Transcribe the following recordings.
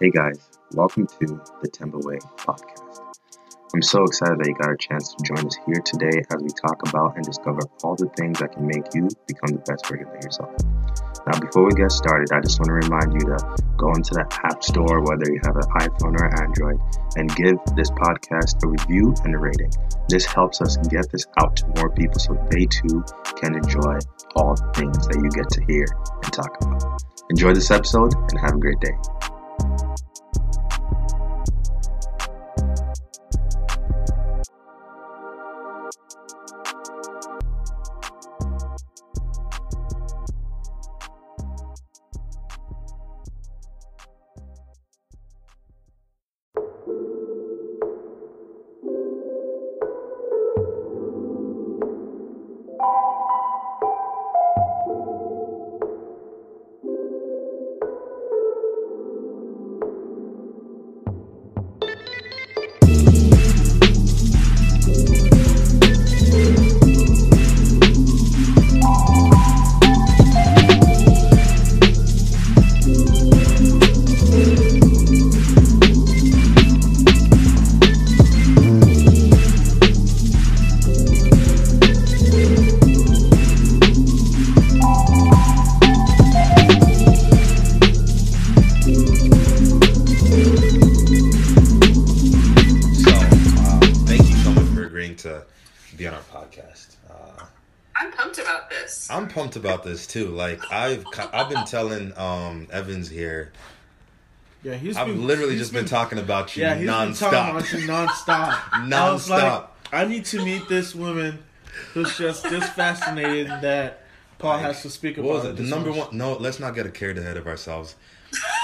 Hey guys, welcome to the Temba Way podcast. I'm so excited that you got a chance to join us here today as we talk about and discover all the things that can make you become the best version of yourself. Now, before we get started, I just want to remind you to go into the App Store, whether you have an iPhone or Android, and give this podcast a review and a rating. This helps us get this out to more people so they too can enjoy all the things that you get to hear and talk about. Enjoy this episode and have a great day. This too. Like I've I've been telling um, Evans here. Yeah, he's I've been, literally he's just been, talking about you Yeah, he's been talking nonstop. about you nonstop. I was like, Nonstop. I need to meet this woman who's just this fascinated that Paul has to speak about. What was it it? The this number much. one. No, let's not get a carried ahead of ourselves.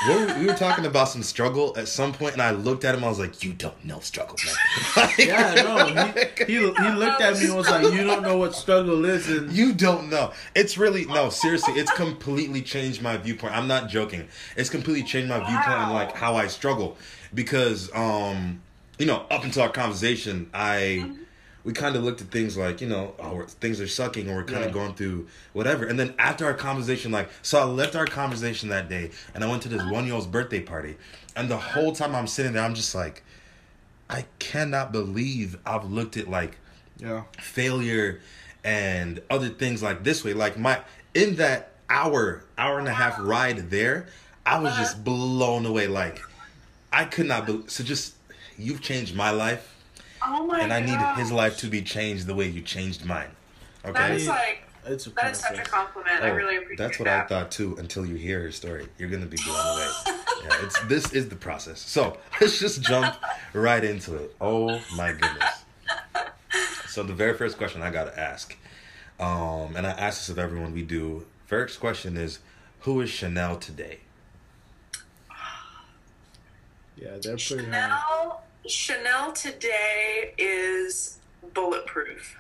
What were- we were talking about some struggle at some point, and I looked at him. I was like, "You don't know struggle, man." Yeah, no, he, he he looked at me and was like, "You don't know what struggle is," and You don't know. It's really no, seriously. It's completely changed my viewpoint. I'm not joking. It's completely changed my viewpoint on like how I struggle because um you know up until our conversation I we kind of looked at things like you know oh things are sucking or we're kind of Yeah. going through whatever. And then after our conversation like so I left our conversation that day and I went to this one year old's birthday party. And the whole time I'm sitting there I'm just like I cannot believe I've looked at like yeah, failure and other things like this way. Like my in that hour hour and a half ride there i was just blown away. Like i could not be, so just you've changed my life oh my and i need gosh. his life to be changed the way you changed mine okay is like it's a that is such a process. compliment. I Oh, really appreciate that's what that. i thought too until you hear her story you're gonna be blown away yeah it's this is the process so let's just jump right into it oh my goodness so the very first question I gotta ask, um, and I ask this of everyone we do. First question is, who is Chanel today? Yeah, they're pretty hard. Chanel Chanel today is bulletproof.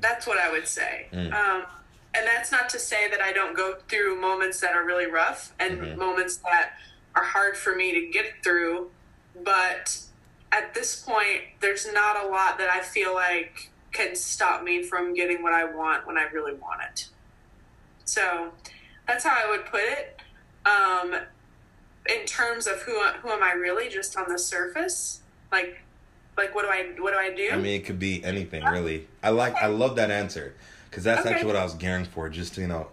That's what I would say. Mm. Um, and that's not to say that I don't go through moments that are really rough and Mhm. moments that are hard for me to get through. But at this point, there's not a lot that I feel like can stop me from getting what I want when I really want it. So that's how I would put it. Um, in terms of who who am I really, just on the surface, like like what do I what do I do? I mean, it could be anything really. I like, I love that answer because that's Okay. actually what I was gearing for. Just you know,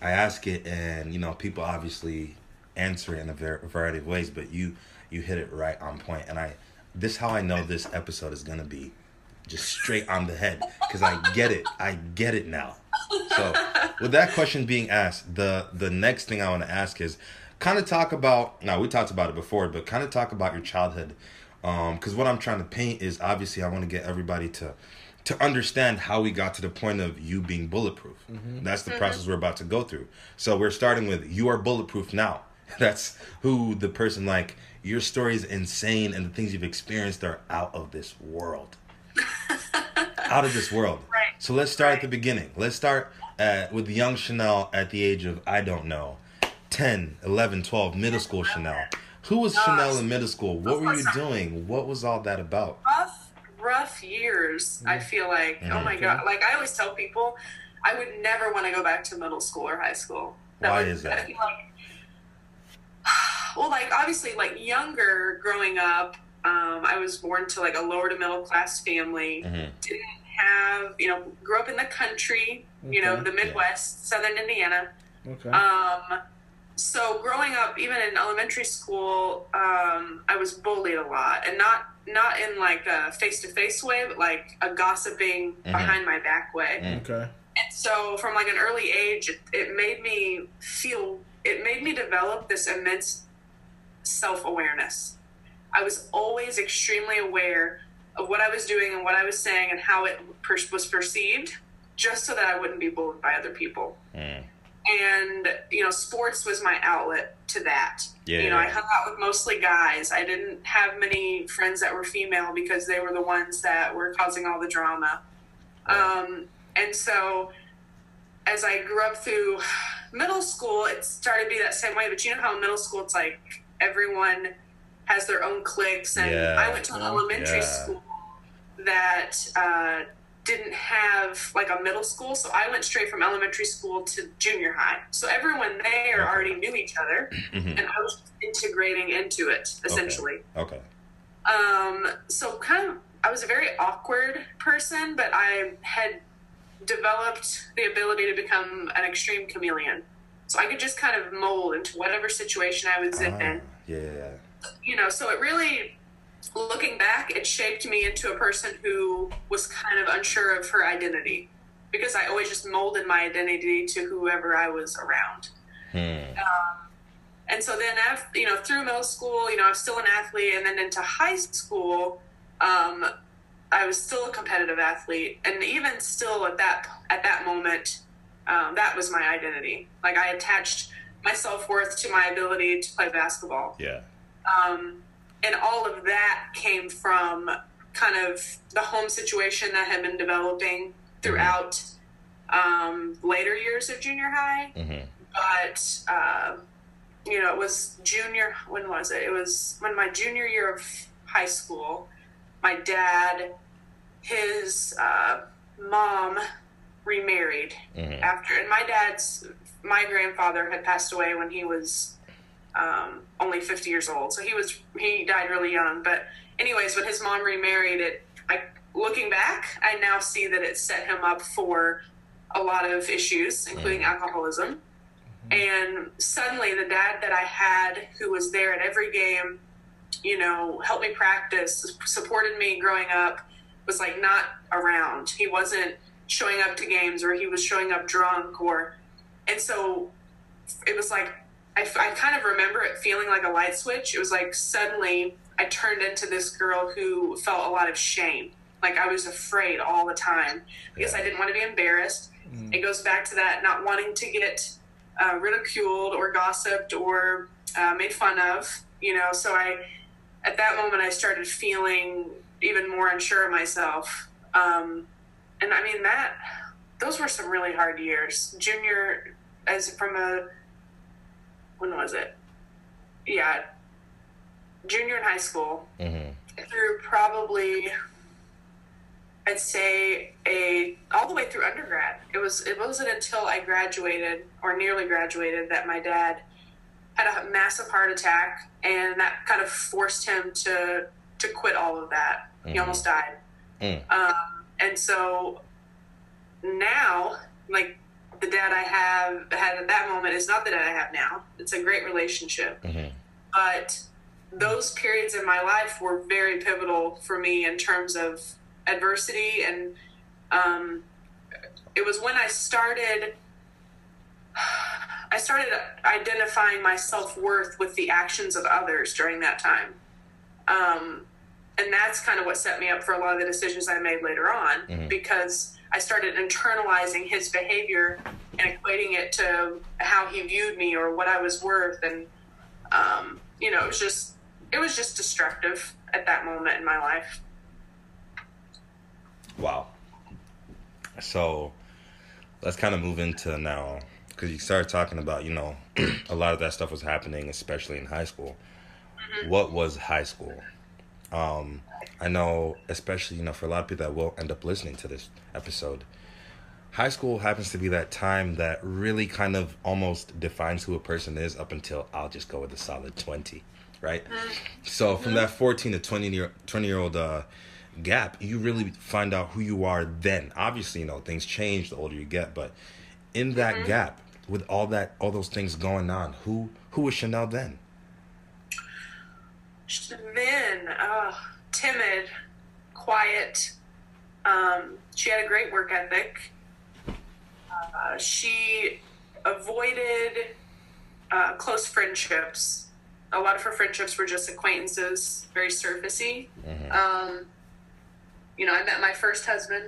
I ask it, and you know, people obviously answer it in a var- variety of ways, but you you hit it right on point, and I this how I know this episode is gonna be just straight on the head because I get it. I get it now. So, with that question being asked, the the next thing I want to ask is kind of talk about. Now we talked about it before, but kind of talk about your childhood, um, because what I'm trying to paint is obviously I want to get everybody to to understand how we got to the point of you being bulletproof. Mm-hmm. That's the mm-hmm. process we're about to go through. So we're starting with you are bulletproof now. That's who the person like your story is insane and the things you've experienced are out of this world out of this world. Right. So let's start at the beginning. Let's start at, with young Chanel at the age of, I don't know, 10, 11, 12, middle school Chanel. Who was Chanel in middle school? What were you doing? What was all that about? rough, rough years. I feel like, oh my god! Like I always tell people, I would never want to go back to middle school or high school. Why would- is that? I feel like well, like obviously, like younger growing up, um, I was born to like a lower to middle class family. Mhm. Didn't have, you know, grew up in the country, you know, the Midwest, Southern Indiana. Okay. Um, so growing up, even in elementary school, um, I was bullied a lot, and not not in like a face to face way, but like a gossiping Mhm. behind my back way. Mm. okay. And so, from like an early age, it, it made me feel, it made me develop this immense self awareness. I was always extremely aware of what I was doing and what I was saying and how it per- was perceived, just so that I wouldn't be bullied by other people. Mm. And, you know, sports was my outlet to that. Yeah. You know, I hung out with mostly guys. I didn't have many friends that were female because they were the ones that were causing all the drama. Um, and so, as I grew up through middle school, it started to be that same way. But you know how in middle school it's like everyone has their own cliques, and Yeah. I went to an elementary Yeah. school that uh, didn't have like a middle school, so I went straight from elementary school to junior high. So everyone there Okay. already knew each other, Mhm. and I was integrating into it essentially. Okay. okay. Um, so kind of, I was a very awkward person, but I had developed the ability to become an extreme chameleon. So I could just kind of mold into whatever situation I was Ah, in. yeah. You know, so it really, looking back, it shaped me into a person who was kind of unsure of her identity because I always just molded my identity to whoever I was around. Hmm. And so then, after, you know, through middle school, you know, I was still an athlete, and then into high school, um, I was still a competitive athlete, and even still at that at that moment, um, that was my identity. Like I attached my self worth to my ability to play basketball, Yeah. um, and all of that came from kind of the home situation that had been developing throughout um, later years of junior high hmm but uh, you know, it was junior. When was it? It was when my junior year of high school. My dad, his uh, mom, remarried hmm after, and my dad's my grandfather had passed away when he was um, only fifty years old. So he was he died really young. But anyways, when his mom remarried, it I looking back, I now see that it set him up for a lot of issues, including mm-hmm. alcoholism. Mm-hmm. And suddenly, the dad that I had, who was there at every game, you know, helped me practice, supported me growing up, was like not around. He wasn't showing up to games, or he was showing up drunk, or and so it was like I, I kind of remember it feeling like a light switch. It was like suddenly I turned into this girl who felt a lot of shame. Like I was afraid all the time because I didn't want to be embarrassed. Mm. It goes back to that not wanting to get uh, ridiculed or gossiped or uh, made fun of. You know, so I at that moment I started feeling even more unsure of myself. Um, and I mean that those were some really hard years. Junior, as from a when was it? Yeah, junior in high school hmm through probably I'd say a all the way through undergrad. It was it wasn't until I graduated or nearly graduated that my dad had a massive heart attack and that kind of forced him to to quit all of that. He Mhm. almost died. Mm. Um, and so now like the dad I have had at that moment is not the dad I have now. It's a great relationship hmm but those periods in my life were very pivotal for me in terms of adversity and um, it was when i started i started identifying my self-worth with the actions of others during that time um, and that's kind of what set me up for a lot of the decisions i made later on Mhm. because i started internalizing his behavior and equating it to how he viewed me or what i was worth and um, you know, it was just it was just destructive at that moment in my life. Wow. So let's kind of move into now because you started talking about you know a lot of that stuff was happening, especially in high school. What was high school? Um, I know, especially you know, for a lot of people that will end up listening to this episode, high school happens to be that time that really kind of almost defines who a person is up until I'll just go with a solid 20, right? So from that 14 to 20 year 20 year old uh, gap, you really find out who you are then. Obviously, you know, things change the older you get, but in that gap with all that all those things going on, who who was Chanel then? Then, uh, timid, quiet. Um, she had a great work ethic. Uh, she avoided uh, close friendships. A lot of her friendships were just acquaintances, very surfacey. Um, you know, I met my first husband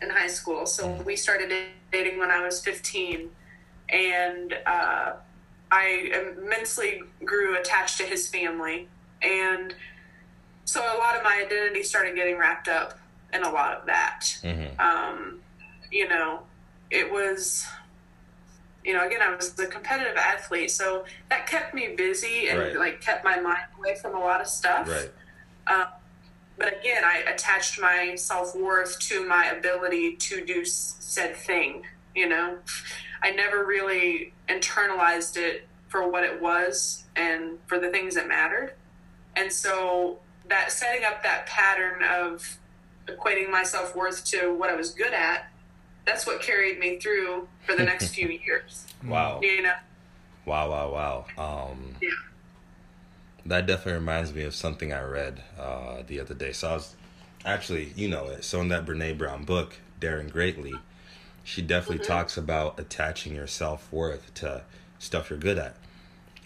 in high school, so we started dating when I was 15. And uh, I immensely grew attached to his family. And so a lot of my identity started getting wrapped up in a lot of that. Mm-hmm. Um, you know, it was, you know, again, I was a competitive athlete, so that kept me busy and Right. like kept my mind away from a lot of stuff. Right. Um, but again, I attached my self worth to my ability to do s- said thing. You know, I never really internalized it for what it was and for the things that mattered. And so that setting up that pattern of equating my self worth to what I was good at, that's what carried me through for the next few years. Wow. You know, Wow, wow, wow. Um, Yeah. That definitely reminds me of something I read uh, the other day. So I was actually, you know it. So in that Brene Brown book, Daring Greatly, she definitely talks about attaching your self worth to stuff you're good at.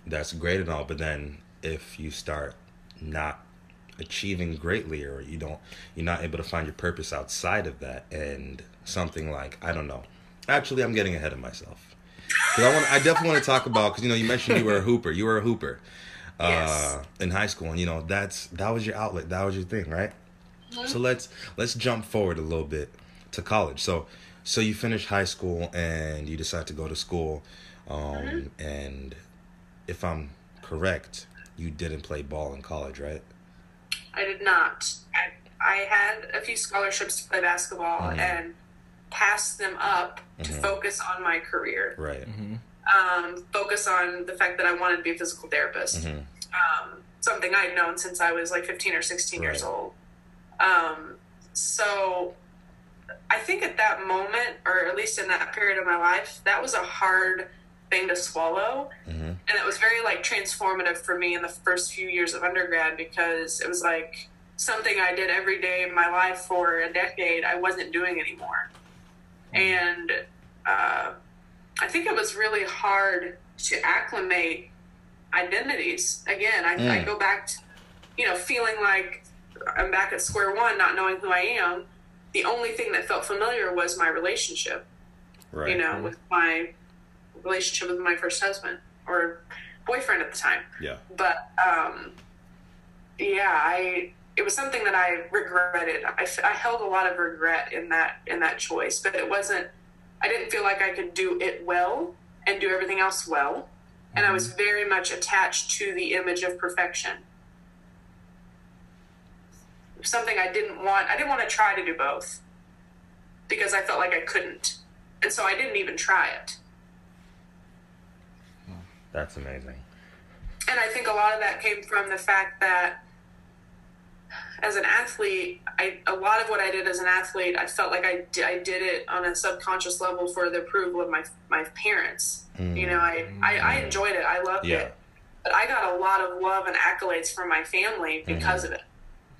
That's great and all, but then if you start not achieving greatly or you don't you're not able to find your purpose outside of that and something like I don't know. Actually, I'm getting ahead of myself. Cuz I want I definitely want to talk about cuz you know you mentioned you were a hooper. You were a hooper. Uh Yes. in high school and you know that's that was your outlet. That was your thing, right? So let's let's jump forward a little bit to college. So so you finish high school and you decide to go to school um and if I'm correct, you didn't play ball in college, right? I did not. I, I had a few scholarships to play basketball Mhm. and passed them up to Mhm. focus on my career. Right. Um, focus on the fact that I wanted to be a physical therapist. Mhm. Um, something I'd known since I was like 15 or 16 years old. Um, so I think at that moment, or at least in that period of my life, that was a hard thing to swallow Mhm. and it was very like transformative for me in the first few years of undergrad because it was like something I did every day of my life for a decade I wasn't doing anymore, and uh, I think it was really hard to acclimate identities. Again, I, I Mm. go back to you know feeling like I'm back at square one, not knowing who I am. The only thing that felt familiar was my relationship Right. you know, with my relationship with my first husband or boyfriend at the time. Yeah. But um, yeah, I it was something that I regretted. I, I held a lot of regret in that in that choice, but it wasn't. I didn't feel like I could do it well and do everything else well, and I was very much attached to the image of perfection. Something I didn't want. I didn't want to try to do both because I felt like I couldn't, and so I didn't even try it. That's amazing. and I think a lot of that came from the fact that as an athlete, I a lot of what I did as an athlete, I felt like I, I did it on a subconscious level for the approval of my my parents. You know, I, I, I mm-hmm. enjoyed it. I loved Yeah. it. But I got a lot of love and accolades from my family mm-hmm. because of it.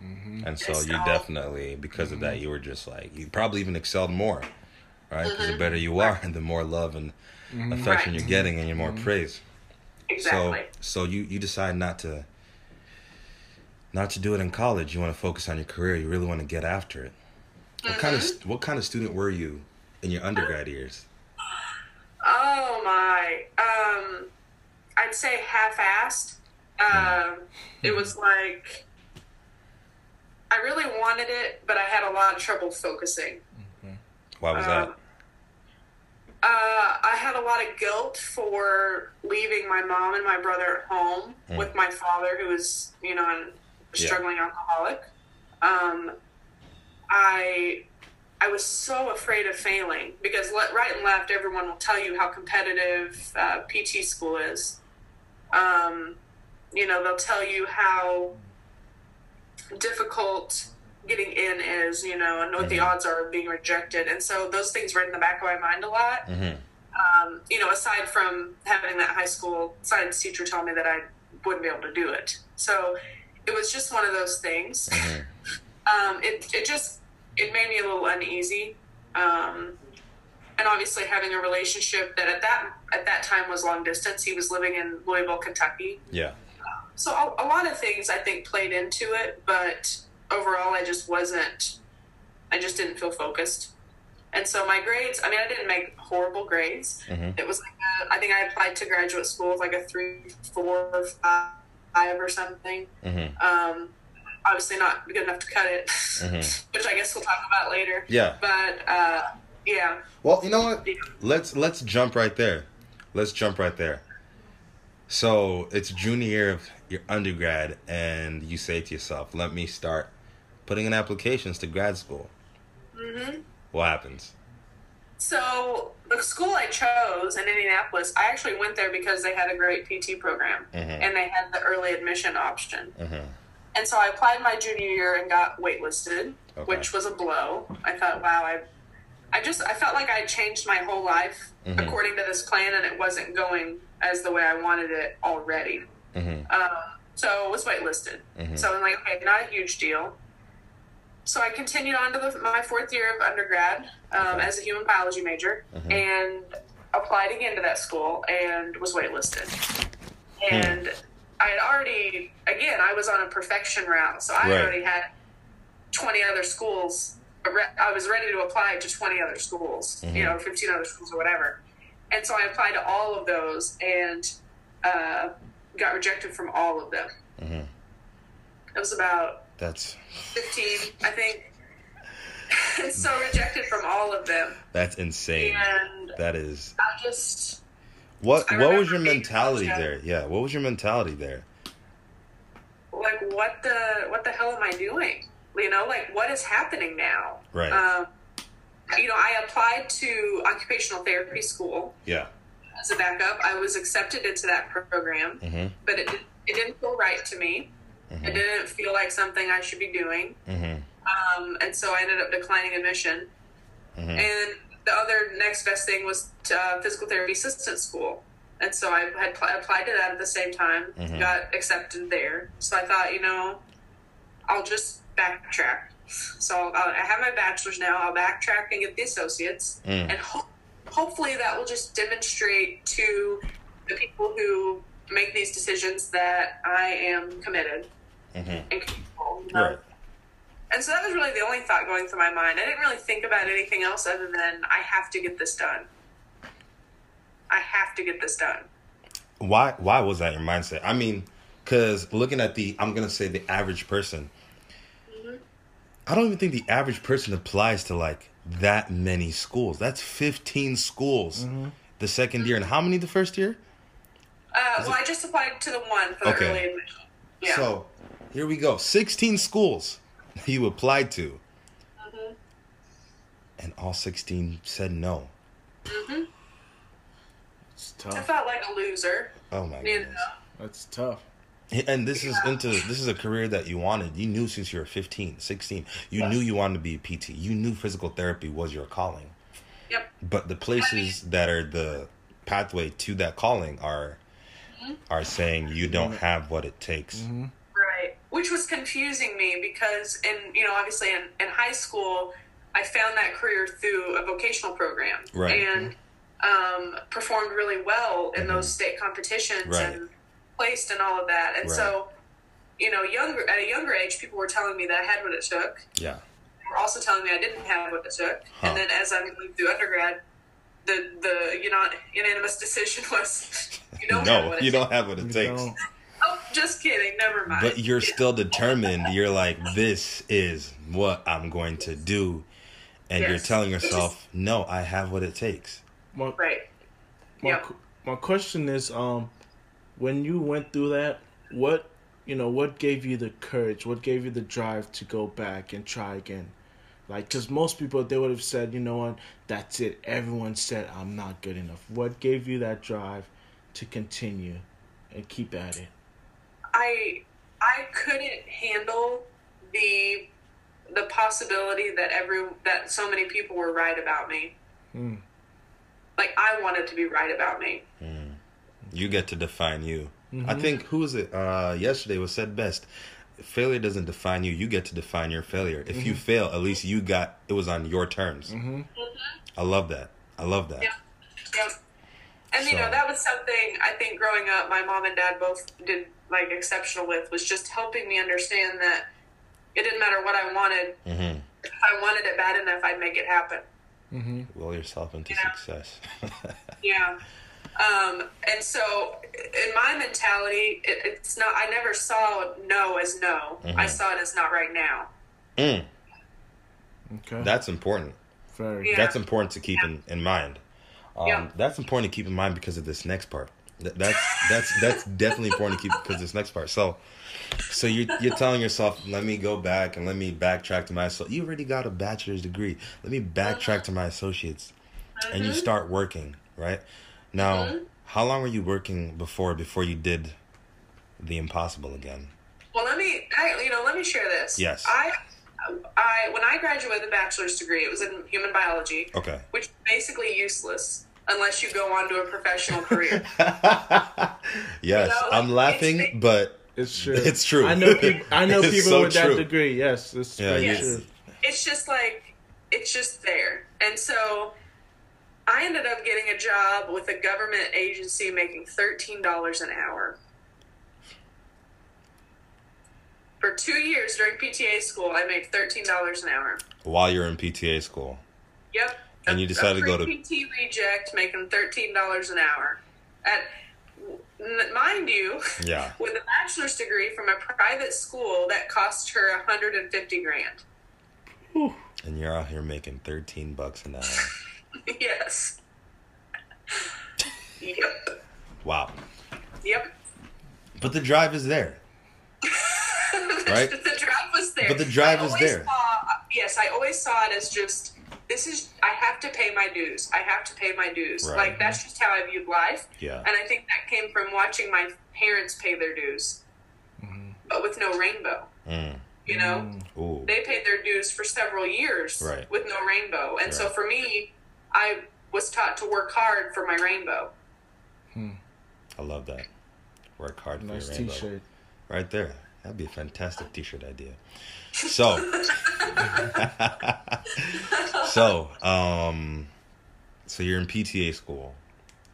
Mm-hmm. And so you definitely, because of that, you were just like, you probably even excelled more, right? Because Mm-hmm. the better you are, and the more love and affection Right. you're getting and you're more praise. Exactly. So, so you, you decide not to, not to do it in college. You want to focus on your career. You really want to get after it. What kind of, Mm-hmm. what kind of student were you in your undergrad years? Oh my. Um, I'd say half-assed. Um, it was like I really wanted it, but I had a lot of trouble focusing. Why was Um, that? Uh, I had a lot of guilt for leaving my mom and my brother at home Mm. with my father, who was, you know, a Yeah. struggling alcoholic. Um, I I was so afraid of failing because le- right and left, everyone will tell you how competitive uh, PT school is. Um, you know, they'll tell you how difficult getting in is, you know, and what the Mhm. odds are of being rejected. And so those things were in the back of my mind a lot. Mm-hmm. Um, you know, aside from having that high school science teacher tell me that I wouldn't be able to do it. So it was just one of those things. Mm-hmm. Um, it, it just, it made me a little uneasy. Um, and obviously having a relationship that at that, at that time was long distance. He was living in Louisville, Kentucky. Yeah. So a, a lot of things I think played into it, but overall I just wasn't, I just didn't feel focused. And so my grades, I mean, I didn't make horrible grades. Mhm. It was like, a, I think I applied to graduate school with like a three, four, five, five or something. Mm-hmm. Um, obviously not good enough to cut it, Mhm. which I guess we'll talk about later. Yeah. But uh, yeah, Well, you know what? Let's let's jump right there. Let's jump right there. So it's junior year of your undergrad, and you say to yourself, "Let me start putting in applications to grad school." hmm What happens? So the school I chose in Indianapolis, I actually went there because they had a great PT program Mhm. and they had the early admission option. Mm-hmm. And so I applied my junior year and got waitlisted, Okay. which was a blow. I thought, wow, I, I just I felt like I changed my whole life Mhm. according to this plan, and it wasn't going as the way I wanted it already. Mm-hmm. Um, so it was waitlisted. Mhm. So I'm like, okay, not a huge deal. So I continued on to the, my fourth year of undergrad um, as a human biology major Mhm. and applied again to that school and was waitlisted. Hmm. And I had already, again, I was on a perfection route. So I Right. already had 20 other schools. I was ready to apply to 20 other schools, Mhm. you know, 15 other schools or whatever. And so I applied to all of those and uh, got rejected from all of them. Mm-hmm. It was about That's 15, I think. and so rejected from all of them. that's insane. And That is I just, what. I What was your mentality there? Yeah. What was your mentality there? like, what the, what the hell am I doing? You know, like, what is happening now? Right. Um, you know, I applied to occupational therapy school Yeah. as a backup. I was accepted into that program, Mm-hmm. but it, it didn't feel right to me. It Mm-hmm. didn't feel like something I should be doing. Mm-hmm. Um, and so I ended up declining admission. Mm-hmm. And the other next best thing was to, uh, physical therapy assistant school. And so I had pl- applied to that at the same time, Mhm. got accepted there. So I thought, you know, I'll just backtrack. So I'll, I have my bachelor's now. I'll backtrack and get the associates, Mm. and ho- hopefully that will just demonstrate to the people who make these decisions that I am committed Mm-hmm. and capable. you know? Right. And so that was really the only thought going through my mind. I didn't really think about anything else other than I have to get this done. I have to get this done. Why? Why was that your mindset? I mean, because looking at the, I'm gonna say the average person. I don't even think the average person applies to like that many schools. That's 15 schools the second year, and how many the first year? Uh, well, I just applied to the one for the Okay. early admission. Yeah. So here we go. 16 schools you applied to, Mhm. and all 16 said no. Mm-hmm. It's I tough. I felt like a loser. Oh my You goodness. know? That's tough. And this is into this is a career that you wanted. You knew since you were 15, 16. You knew you wanted to be a PT. You knew physical therapy was your calling. Yep. But the places that are the pathway to that calling are mm-hmm. are saying you don't have what it takes. Right. Which was confusing me because, in you know, obviously in, in high school, I found that career through a vocational program Right. and um, performed really well in those state competitions Mm-hmm. Right. and placed and all of that. And Right. so, you know, younger at a younger age, people were telling me that I had what it took. Yeah. They were also telling me I didn't have what it took. Huh. And then as I moved through undergrad, the the you know unanimous decision was you don't have no, what it you takes. don't have what it takes. Don't. Just kidding. Never mind. But you're still determined. You're like, this is what I'm going to do. And you're telling yourself, no, I have what it takes. My, right. my, Yeah. my question is, um, when you went through that, what you know, what gave you the courage? What gave you the drive to go back and try again? Like, because most people, they would have said, you know what, that's it. Everyone said, I'm not good enough. What gave you that drive to continue and keep at it? I I couldn't handle the the possibility that every that so many people were right about me. Mm. Like I wanted to be right about me. You get to define you. I Mhm. think who was it? Uh, yesterday was said best. Failure doesn't define you. You get to define your failure. If you fail, at least you got it was on your terms. Mm-hmm. I love that. I love that. Yeah. Yep. And you know that was something I think growing up, my mom and dad both did like exceptional with was just helping me understand that it didn't matter what I wanted. hmm If I wanted it bad enough, I'd make it happen. Mm-hmm. Will yourself into Yeah. success. Yeah. Um, and so, in my mentality, it, it's not. I never saw no as no. I Mhm. saw it as not right now. Mm, Okay. that's important. Very. Yeah. That's important to keep in, in mind. Um, Yeah. That's important to keep in mind because of this next part. Th- That's that's that's definitely important to keep because this next part. So, so you're you're telling yourself, let me go back and let me backtrack to my. So you already got a bachelor's degree. Let me backtrack to my associates, and you start working right now. Mhm. How long were you working before before you did the impossible again? Well, let me. I, you know, let me share this. Yes. I, I when I graduated with a bachelor's degree, it was in human biology, Okay. which is basically useless unless you go on to a professional career. yes, You know, I'm like, laughing, it's- but It's true. It's true. I know people. I know people so with true. that degree. Yes, it's Yeah, very Yes. true. it's just like it's just there and so i ended up getting a job with a government agency making $13 an hour for two years during pta school i made $13 an hour while you're in PTA school, yep And you decided a to go to- pt reject making $13 an hour at mind you yeah. with a bachelor's degree from a private school that cost her 150 grand And you're out here making 13 bucks an hour. yes yep Wow. Yep. But the drive is there. Right? the drive was there. But the drive I is there. Saw, yes, I always saw it as just this is I have to pay my dues. I have to pay my dues. Right. Like that's just how I viewed life. Yeah. And I think that came from watching my parents pay their dues, Mhm. but with no rainbow. Mm. You know, Mm. Ooh. they paid their dues for several years Right. with no rainbow. And so for me, I was taught to work hard for my rainbow. I love that. Work hard for your rainbow. T-shirt. Right there. That'd be a fantastic t-shirt idea. So, so, um, so you're in PTA school.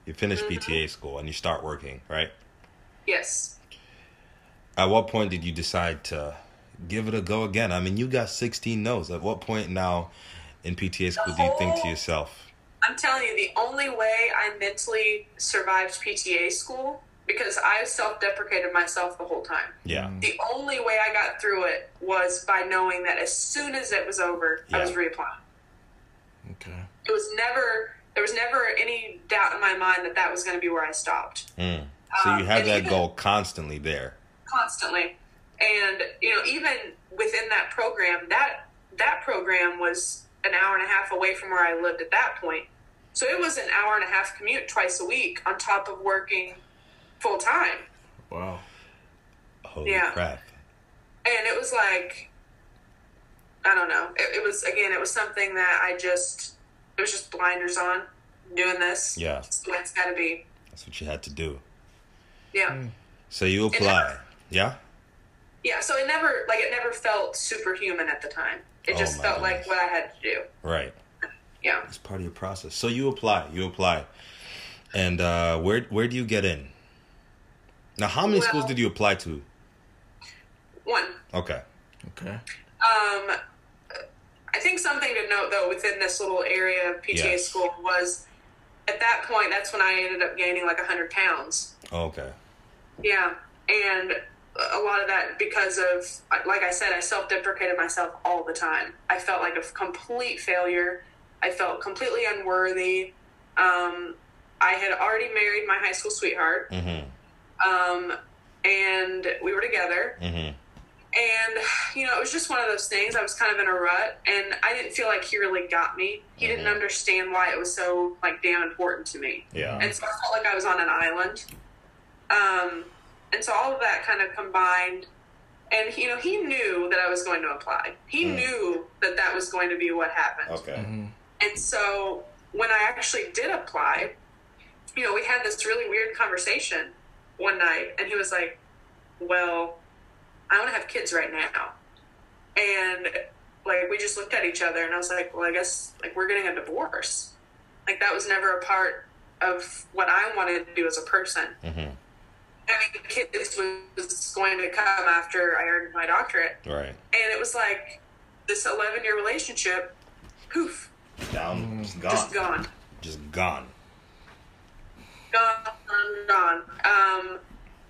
You finish Mm-hmm. PTA school and you start working, right? Yes. At what point did you decide to give it a go again? I mean, you got 16 no's. At what point now in PTA school do you think to yourself, I'm telling you, the only way I mentally survived PTA school because I self-deprecated myself the whole time. yeah, Mm. The only way I got through it was by knowing that as soon as it was over, I was reapplying. Okay. It was never there was never any doubt in my mind that that was going to be where I stopped. Mm. So you Um, had and that even- goal constantly there. constantly and you know even within that program that that program was an hour and a half away from where i lived at that point so it was an hour and a half commute twice a week on top of working full time Wow. Holy Yeah. crap. and it was like i don't know it, it was again it was something that i just it was just blinders on doing this Yeah. it's got to be That's what you had to do. yeah Mm. So you apply. Yeah? yeah so it never like it never felt superhuman at the time it Oh just my felt like what i had to do Right. yeah It's part of your process. So you apply. You apply. And uh, where where do you get in? Now, how many schools did you apply to? one Okay. Okay. Um, I think something to note though within this little area of PTA Yes. school was at that point that's when I ended up gaining like hundred pounds. Okay. Yeah, and a lot of that because of like I said, I self-deprecated myself all the time. I felt like a complete failure. I felt completely unworthy. Um, I had already married my high school sweetheart, Mm-hmm. Um, and we were together. Mm-hmm. and you know, it was just one of those things. I was kind of in a rut, and I didn't feel like he really got me. He didn't Mhm. understand why it was so like damn important to me, Yeah. and so I felt like I was on an island. Um, and so all of that kind of combined, and you know, he knew that I was going to apply. He Mm. knew that that was going to be what happened. Okay. Mhm. And so when I actually did apply, you know, we had this really weird conversation one night, and he was like, Well, I want to have kids right now. And like, we just looked at each other, and I was like, Well, I guess like we're getting a divorce. Like, that was never a part of what I wanted to do as a person. hmm Having kids was going to come after I earned my doctorate. Right. And it was like this 11 year relationship, poof, Down. Gone. just gone. Just gone. Gone, gone. Um,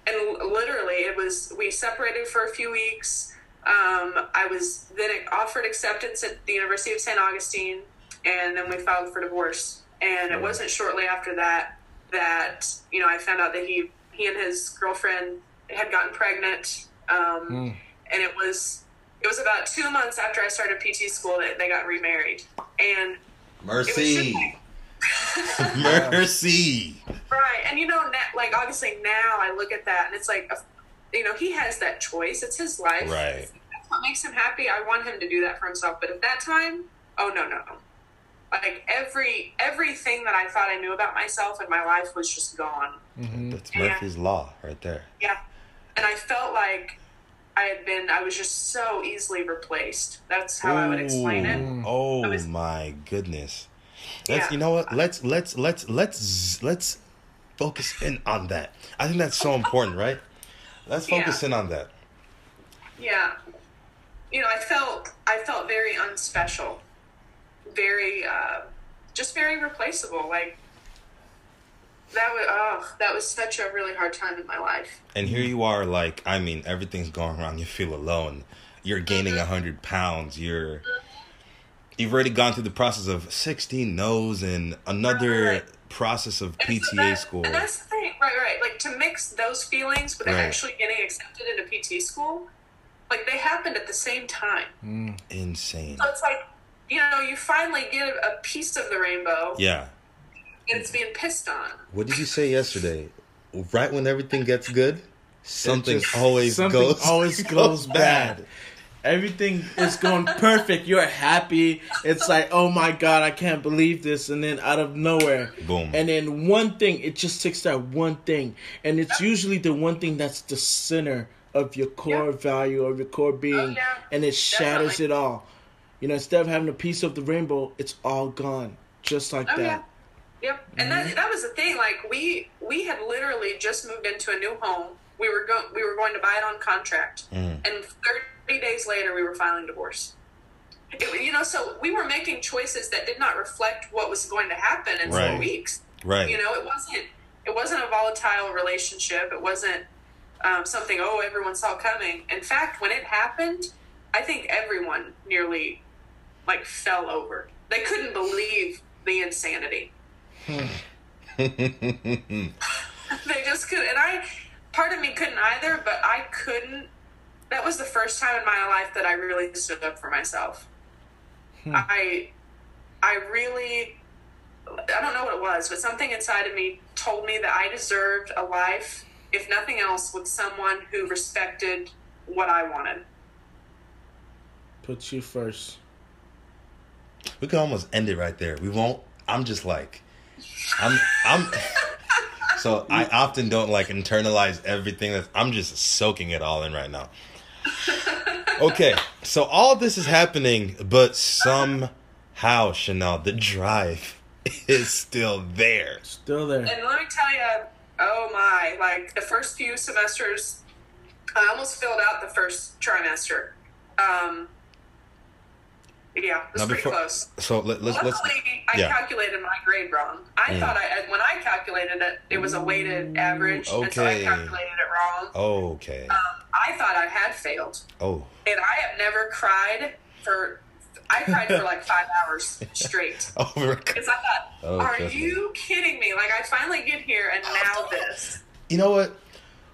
and literally, it was we separated for a few weeks. Um, I was then offered acceptance at the University of St. Augustine, and then we filed for divorce. And it wasn't shortly after that that you know I found out that he he and his girlfriend had gotten pregnant. Um, Mm. and it was it was about two months after I started PT school that they got remarried. And Mercy. just Mercy. Right, and you know, like obviously now I look at that and it's like, you know, he has that choice. It's his life. Right. That's what makes him happy. I want him to do that for himself. But at that time, oh no, no, like every everything that I thought I knew about myself and my life was just gone. Mhm. That's Murphy's law right there. Yeah, and I felt like I had been. I was just so easily replaced. That's how I would explain it. Oh was- my goodness. Let's Yeah. you know what? Let's let's let's let's let's focus in on that. I think that's so important, right? Let's focus Yeah. in on that. Yeah. You know, I felt I felt very unspecial. Very uh just very replaceable. Like that was oh, that was such a really hard time in my life. And here you are, like, I mean, everything's going wrong. You feel alone. You're gaining a hundred pounds. You're, you've already gone through the process of sixteen no's and another Right. process of And so that- school. And that's the thing, right, right. Like to mix those feelings with Right. actually getting accepted into PT school, like they happened at the same time. Mm. Insane. So it's like, you know, you finally get a piece of the rainbow Yeah. and it's being pissed on. What did you say yesterday? Right when everything gets good, something just- always something goes always goes bad. Everything is going perfect. You're happy. It's like, oh my god, I can't believe this. And then out of nowhere, Boom. and then one thing, it just takes that one thing, and it's usually the one thing that's the center of your core Yeah. value of your core being, Oh, yeah. and it shatters Definitely. it all. You know, instead of having a piece of the rainbow, it's all gone, just like Oh that. yeah. Yep. And that that was the thing. Like we we had literally just moved into a new home. We were going we were going to buy it on contract, Mm. and thirty days later we were filing divorce. It, you know, so we were making choices that did not reflect what was going to happen in Right. four weeks. Right. You know, it wasn't it wasn't a volatile relationship. It wasn't um, something oh everyone saw coming. In fact, when it happened, I think everyone nearly like fell over. They couldn't believe the insanity. they just couldn't, and i part of me couldn't either but i couldn't that was the first time in my life that i really stood up for myself hmm. i i really i don't know what it was but something inside of me told me that i deserved a life if nothing else with someone who respected what i wanted Put you first. we could almost end it right there. We won't. I'm just like, I'm. I'm. So I often don't like internalize everything. That I'm just soaking it all in right now. Okay, so all this is happening, but somehow Chanel, the drive is still there. Still there. And let me tell you, oh my, like the first few semesters, I almost filled out the first trimester. Um, yeah, it was Now pretty before- close. So let, let's let's. Luckily, I yeah. calculated my grade wrong. I Mm. thought I when I calculated it, it was a weighted average, and so I calculated it wrong. Okay. Um, I thought I had failed, Oh. and I have never cried for. I cried for like five hours straight. Over. Because I thought, Oh, are trust me. you kidding me? Like I finally get here, and now this. You know what?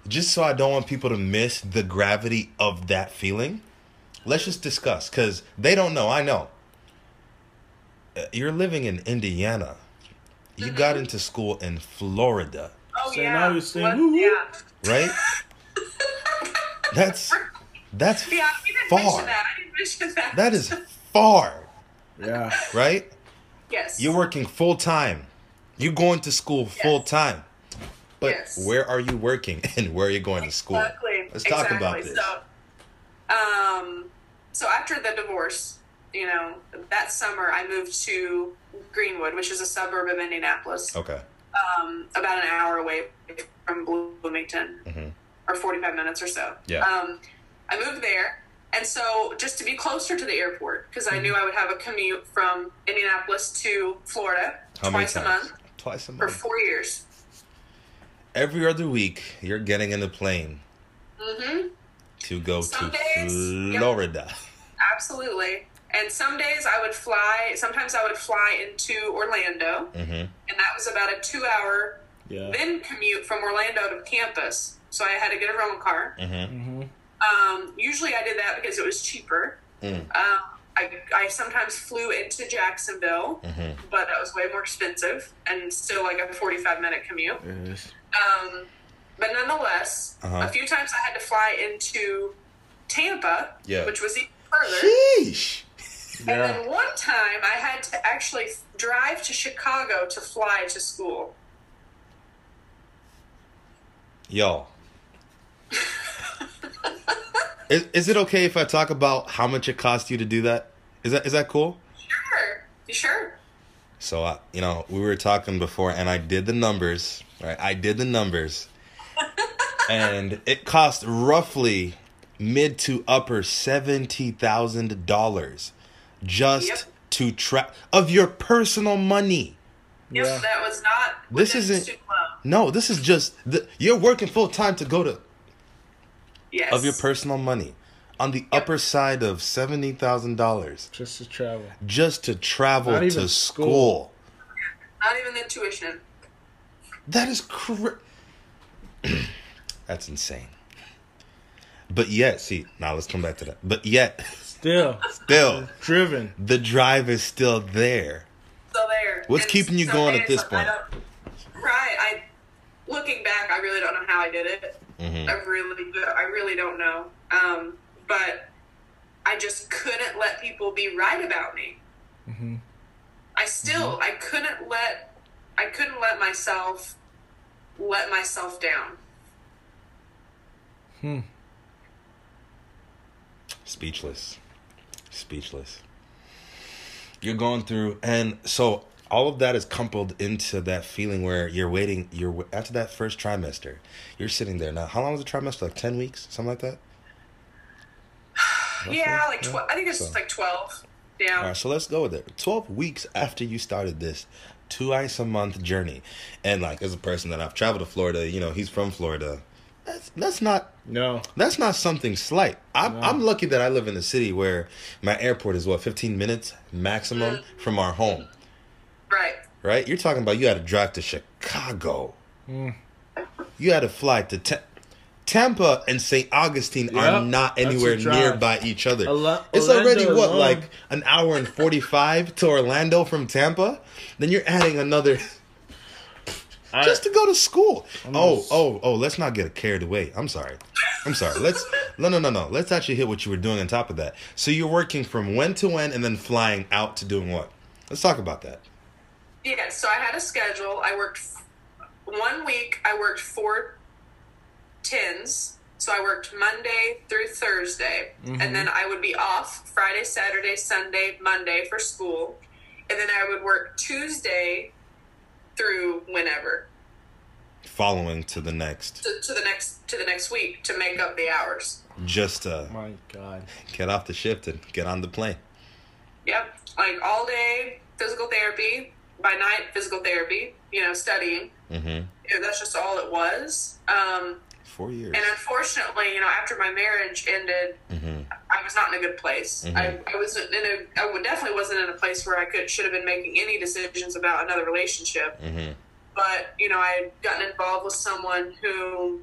just so I don't want people to miss the gravity of that feeling, let's just discuss because they don't know. I know. Uh, You're living in Indiana. You got into school in Florida, Oh So yeah. now you're saying, What- woo, woo. yeah. right? That's that's Yeah, you didn't far. that. I didn't mention that. That is far, Yeah. right? yes. You're working full time. You're going to school full time. But Yes. where are you working and where are you going to school? Exactly. Let's talk about this. So, um, so after the divorce, you know, that summer I moved to Greenwood, which is a suburb of Indianapolis, Okay. um, about an hour away from Bloomington, Mhm. or forty-five minutes or so. Yeah. Um, I moved there, and so just to be closer to the airport, because I knew I would have a commute from Indianapolis to Florida How twice a month Twice a month. for four years. Every other week, you're getting in the plane Mm-hmm. to go Some to days, yep. Florida. Absolutely. And some days I would fly, sometimes I would fly into Orlando, hmm and that was about a two hour Yeah. then commute from Orlando to campus. So I had to get a rental car. hmm Mm-hmm. Um, usually I did that because it was cheaper. Mm. Um, I, I sometimes flew into Jacksonville, hmm but that was way more expensive and still like a 45 minute commute. Yes. Um, but nonetheless, Uh-huh. a few times I had to fly into Tampa, Yeah. which was even further. Sheesh. And Yeah. then one time I had to actually drive to Chicago to fly to school. Yo. is, is it okay if I talk about how much it cost you to do that? Is that is that cool? Sure. You sure? So I, you know, we were talking before, and I did the numbers. Right, I did the numbers, and it cost roughly mid to upper seventy thousand dollars just Yep. to track of your personal money. Yep, Yeah. that was not. This isn't- student. No, this is just the, you're working full time to go to Yes. of your personal money on the upper side of seventy thousand dollars Just to travel. just to travel Not to school. school. Not even the tuition. That is cra- That's insane. But yet, see, now let's come back to that. But yet, Still. still, Driven. the drive is still there. So there. What's And keeping you some going at this point? don't- Right. I looking back, I really don't know how I did it. Mhm. I really, I really don't know. Um, but I just couldn't let people be right about me. Mm-hmm. I still, I couldn't let, I couldn't let myself let myself down. Hmm. Speechless. Speechless. You're going through, and so all of that is coupled into that feeling where you're waiting. You're after that first trimester. You're sitting there now. How long was the trimester? Like ten weeks, something like that. Yeah, like Yeah. twelve. I think it's So- like twelve. Yeah. All right, so let's go with it. Twelve weeks after you started this two ice a month journey, and like as a person that I've traveled to Florida, you know, he's from Florida. That's that's not No. that's not something slight. I'm No. I'm lucky that I live in a city where my airport is what 15 minutes maximum from our home. Right. Right? You're talking about you had to drive to Chicago. Mm. You had to fly to Ta- Tampa and St. Augustine are not anywhere drive. nearby each other. Orla- it's Orlando already what alone. like an hour and 45 to Orlando from Tampa. Then you're adding another I, just to go to school. Oh, Almost. oh, oh, let's not get carried away. I'm sorry. I'm sorry. Let's no no no no. Let's actually hit what you were doing on top of that. So you're working from when to when and then flying out to doing what? Let's talk about that. Yeah, so I had a schedule. I worked f- one week. I worked four tens. So I worked Monday through Thursday, mm-hmm. and then I would be off Friday, Saturday, Sunday, Monday for school, and then I would work Tuesday through whenever Following to the next. to, to the next to the next week to make up the hours. Just uh my God. get off the shift and get on the plane. Yep, like all day physical therapy, by night physical therapy. You know, studying. Mm-hmm. Yeah, That's just all it was. Um, Four years. And unfortunately, you know, after my marriage ended, Mm-hmm. I was not in a good place. Mhm. I, I was in a, I definitely wasn't in a place where I could should have been making any decisions about another relationship. Mm-hmm. But you know, I had gotten involved with someone who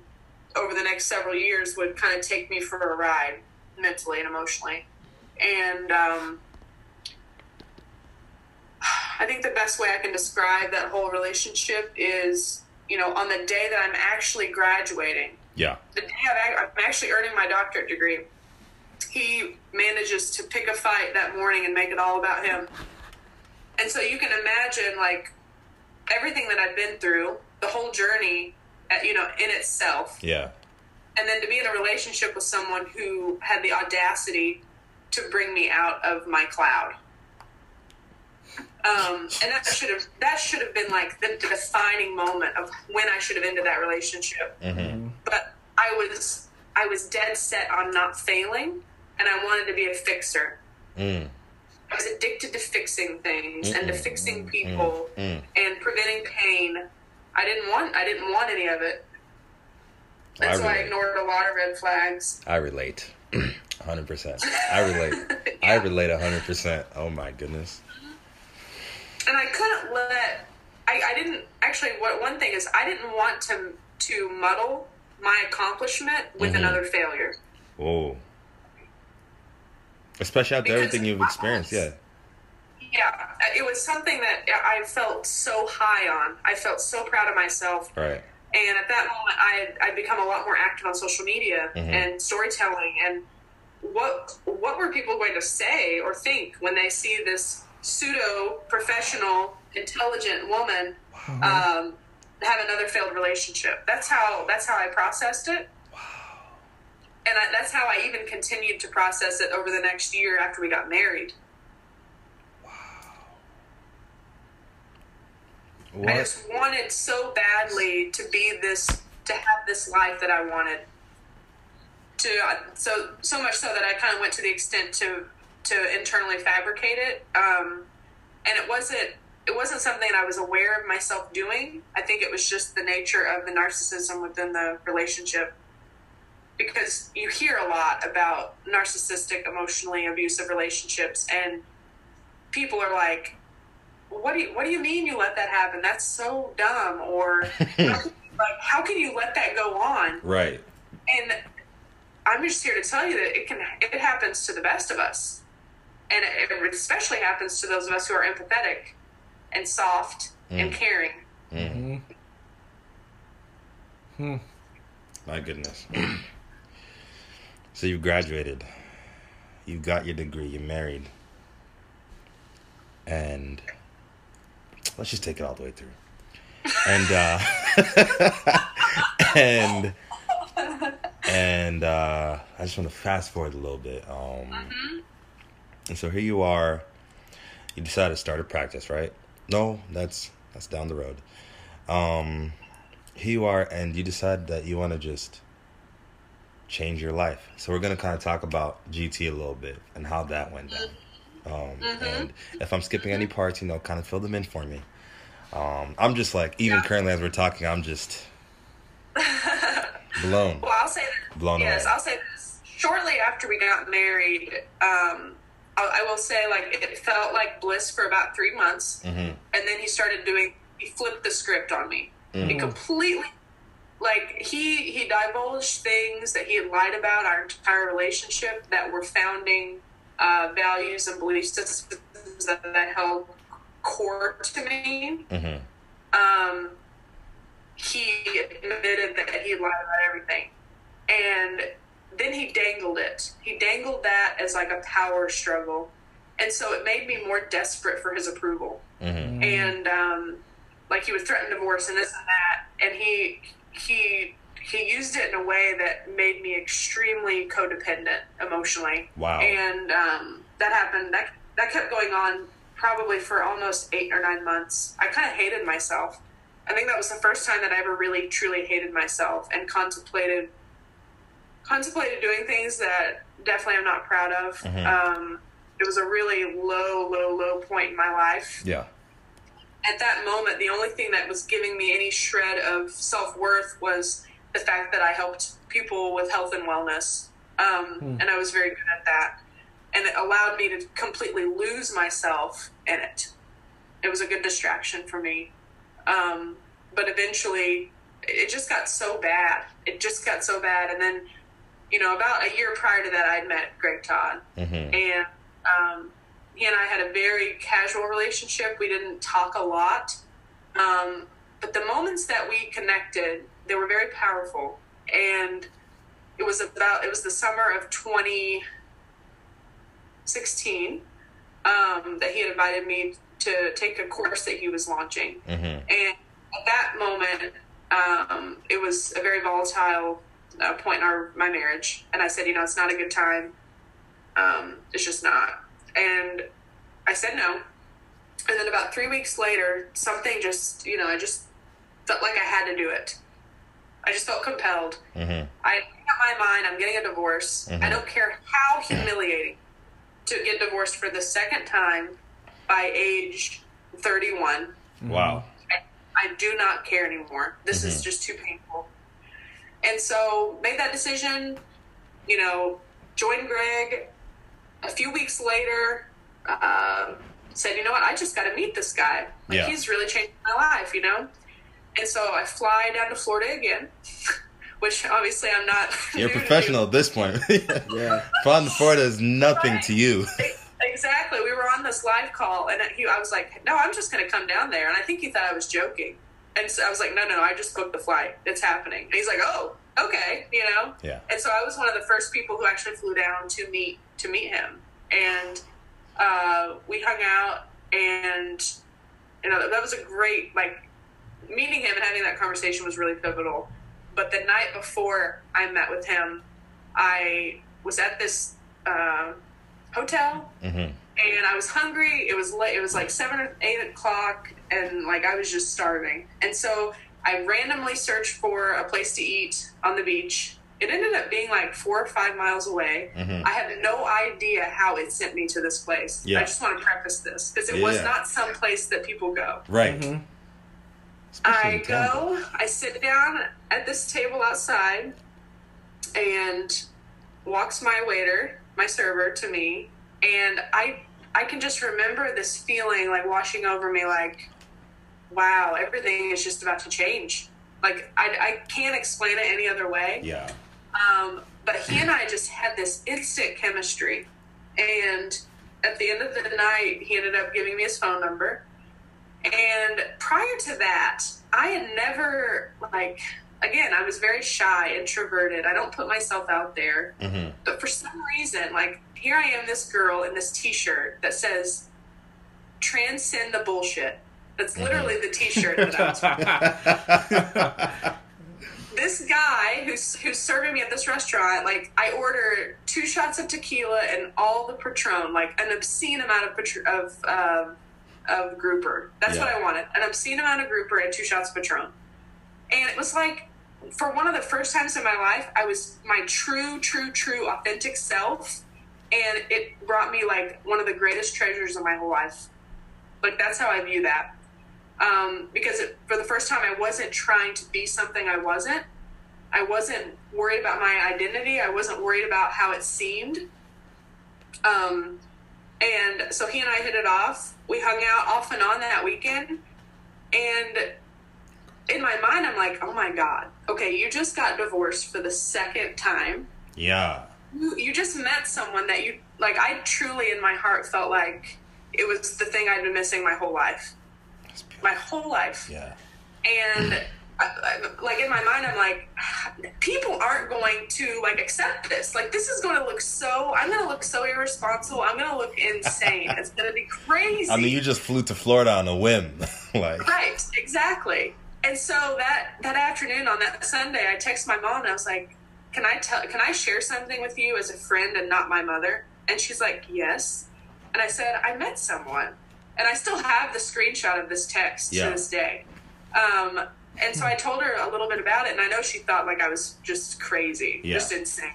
over the next several years would kind of take me for a ride mentally and emotionally. And um, I think the best way I can describe that whole relationship is, you know, on the day that I'm actually graduating, Yeah. the day I'm I'm actually earning my doctorate degree, he manages to pick a fight that morning and make it all about him. And so you can imagine, like, everything that I've been through, the whole journey, uh, you know, in itself, Yeah. and then to be in a relationship with someone who had the audacity to bring me out of my cloud. Um, and that should have that should have been like the defining moment of when I should have ended that relationship. Mm-hmm. But I was I was dead set on not failing, and I wanted to be a fixer. Mm. I was addicted to fixing things and to fixing people Mm. and preventing pain. I didn't want I didn't want any of it. And I so I ignored a lot of red flags. I relate. 100%. I relate. I relate 100%. Oh my goodness. and I couldn't let. I, I didn't actually. What one thing is, I didn't want to to muddle my accomplishment with Mhm. another failure. Whoa. Especially after Because everything you've experienced. Yeah. Yeah, it was something that I felt so high on. I felt so proud of myself, Right. and at that moment, I had I'd become a lot more active on social media Mhm. and storytelling. And what what were people going to say or think when they see this pseudo professional, intelligent woman um, have another failed relationship. That's how that's how I processed it. And I, that's how I even continued to process it over the next year after we got married. I What? just wanted so badly to be this, to have this life that I wanted. To uh, so so much so that I kind of went to the extent to to internally fabricate it. Um, and it wasn't it wasn't something I was aware of myself doing. I think it was just the nature of the narcissism within the relationship. Because you hear a lot about narcissistic, emotionally abusive relationships, and people are like, "What do you What do you mean you let that happen? That's so dumb." Or how can, like, how can you let that go on? Right. And I'm just here to tell you that it can it happens to the best of us, and it especially happens to those of us who are empathetic and soft and Mm. caring. Mm. Hmm. My goodness. so you've graduated. you've got your degree. You're married. And let's just take it all the way through. And uh and and uh I just want to fast forward a little bit. Um and so here you are. You decided to start a practice, right? No, that's that's down the road. Um here you are and you decide that you want to just change your life so we're going to kind of talk about gt a little bit and how that went down um, and if i'm skipping any parts you know kind of fill them in for me um, i'm just like even Yeah. currently as we're talking i'm just blown Well, I'll say that. Blown yes, away. I'll say this. Shortly after we got married, um, I, I will say like it felt like bliss for about three months, hmm and then he started doing. He flipped the script on me. He Mhm. completely, like he he divulged things that he had lied about our entire relationship that were founding uh, values and belief systems that, that held core to me hmm um, he admitted that he lied about everything. And then he dangled it. He dangled that as like a power struggle. And so it made me more desperate for his approval. hmm And um, like he would threaten divorce and this and that. And he he he used it in a way that made me extremely codependent emotionally wow and um, that happened. That that kept going on probably for almost eight or nine months. I kind of hated myself. I think that was the first time that I ever really truly hated myself and contemplated contemplated doing things that definitely I'm not proud of. Mhm. Um, it was a really low, low, low point in my life yeah at that moment, the only thing that was giving me any shred of self worth was the fact that I helped people with health and wellness. Um, Hmm. And I was very good at that. And it allowed me to completely lose myself in it. It was a good distraction for me. Um, but eventually, it just got so bad. It just got so bad. And then, you know, about a year prior to that, I'd met Greg Todd. Mhm. And um, he and I had a very casual relationship. We didn't talk a lot. Um, but the moments that we connected, they were very powerful. And it was about, it was the summer of 2016 um, that he had invited me to take a course that he was launching. Mhm. And at that moment, um, it was a very volatile uh, point in our my marriage, and I said, you know, it's not a good time. Um, it's just not. And I said no. And then about three weeks later, something just, you know, I just felt like I had to do it. I just felt compelled. Mhm. I made up my mind. I'm getting a divorce. I Mhm. don't care how humiliating to get divorced for the second time by age 31. Wow. I do not care anymore. This is Mhm. just too painful. And so made that decision, you know, joined Greg. A few weeks later, uh, said, you know what, I just got to meet this guy. Like, Yeah. he's really changed my life, you know? And so I fly down to Florida again, which obviously I'm not. You're new professional at this point. Yeah. Flying to Florida is nothing to you. Exactly. We were on this live call, and he, I was like, "No, I'm just going to come down there." And I think he thought I was joking, and so I was like, no, "No, no, I just booked the flight. It's happening." And he's like, "Oh, okay," you know. Yeah. And so I was one of the first people who actually flew down to meet to meet him, and uh, we hung out, and you know that was a great like meeting him and having that conversation was really pivotal. But the night before I met with him, I was at this uh, hotel hmm and I was hungry. It was late. It was like seven or eight o'clock, and like I was just starving. And so I randomly searched for a place to eat on the beach. It ended up being like four or five miles away. hmm I had no idea how it sent me to this place. Yeah. I just want to preface this because it was not some place that people go. Right. Mhm. I go, I sit down at this table outside, and walks my waiter, my server, to me, and I I can just remember this feeling like washing over me, like, wow, everything is just about to change. Like I, I can't explain it any other way. Yeah. Um, but he and I just had this instant chemistry. And at the end of the night, he ended up giving me his phone number. And prior to that, I had never, like, again, I was very shy, introverted. I don't put myself out there. hmm But for some reason, like, here I am, this girl in this t shirt that says, transcend the bullshit. That's literally the t shirt that I was this guy who's who's serving me at this restaurant, like I order two shots of tequila and all the Patron, like an obscene amount of of um of grouper. That's what Yeah. I wanted, an obscene amount of grouper and two shots of Patron. And it was like, for one of the first times in my life, I was my true, true, true, authentic self, and it brought me like one of the greatest treasures of my whole life. Like that's how I view that um, because it, for the first time I wasn't trying to be something I wasn't. I wasn't worried about my identity. I wasn't worried about how it seemed. Um, and so he and I hit it off. We hung out off and on that weekend. And in my mind, I'm like, oh my God, okay, you just got divorced for the second time. yeah. You, you just met someone that you, like, I truly in my heart felt like it was the thing I'd been missing my whole life. My whole life. Yeah. and I, I, like in my mind i'm like people aren't going to like accept this. Like this is going to look so i'm going to look so irresponsible. I'm going to look insane. It's going to be crazy. I mean, you just flew to Florida on a whim. like, right. Exactly. And so that that afternoon on that sunday i text my mom and i was like can i tell can i share something with you as a friend and not my mother? And she's like yes. And i said i met someone and i still have the screenshot of this text Yeah. to this day um, and so i told her a little bit about it and i know she thought like i was just crazy Yeah. just insane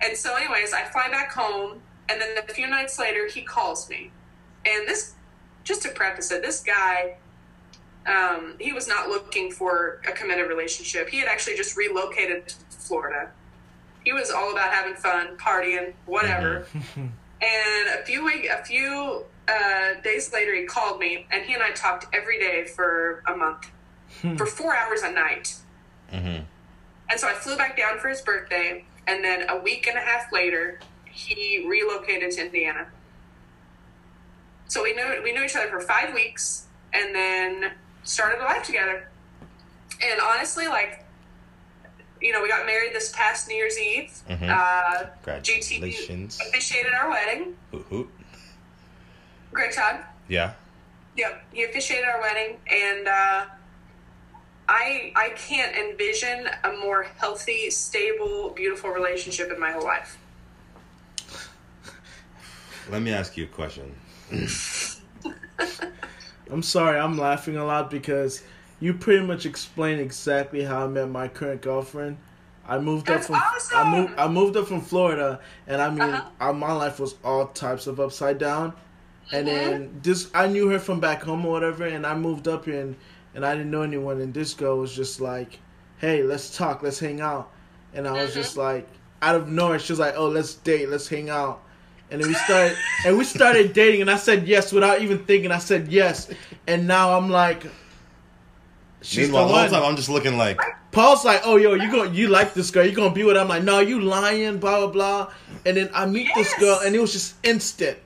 and so anyways i fly back home and then a few nights later he calls me and this just to preface it this guy um, he was not looking for a committed relationship. He had actually just relocated to Florida. He was all about having fun, partying, whatever. and a few week, a few uh, days later, he called me, and he and I talked every day for a month, for four hours a night. Mm-hmm. And so I flew back down for his birthday, and then a week and a half later, he relocated to Indiana. So we knew we knew each other for five weeks, and then started a life together. And honestly, like, you know, we got married this past New Year's Eve. Mhm. Uh, Congratulations. GT officiated our wedding. Hoot, hoot. Great job. Yeah. Yep, he officiated our wedding, and uh, I I can't envision a more healthy, stable, beautiful relationship in my whole life. Let me ask you a question. I'm sorry, I'm laughing a lot because you pretty much explained exactly how I met my current girlfriend. I moved That's up from awesome! I moved I moved up from Florida, and I mean Uh-huh. uh, my life was all types of upside down. And Mm-hmm. then this I knew her from back home or whatever, and I moved up here and, and I didn't know anyone. And this girl was just like, "Hey, let's talk, let's hang out." And I was Mm-hmm. just like, out of nowhere, she was like, "Oh, let's date, let's hang out." And then we started and we started dating, and I said yes without even thinking. I said yes, and now I'm like, she's Meanwhile, the the whole one. time I'm just looking like, Paul's like, "Oh, yo, you go, you like this girl? You gonna be with her?" I'm like, "No, you lying?" Blah blah blah. And then I meet this girl, and it was just instant.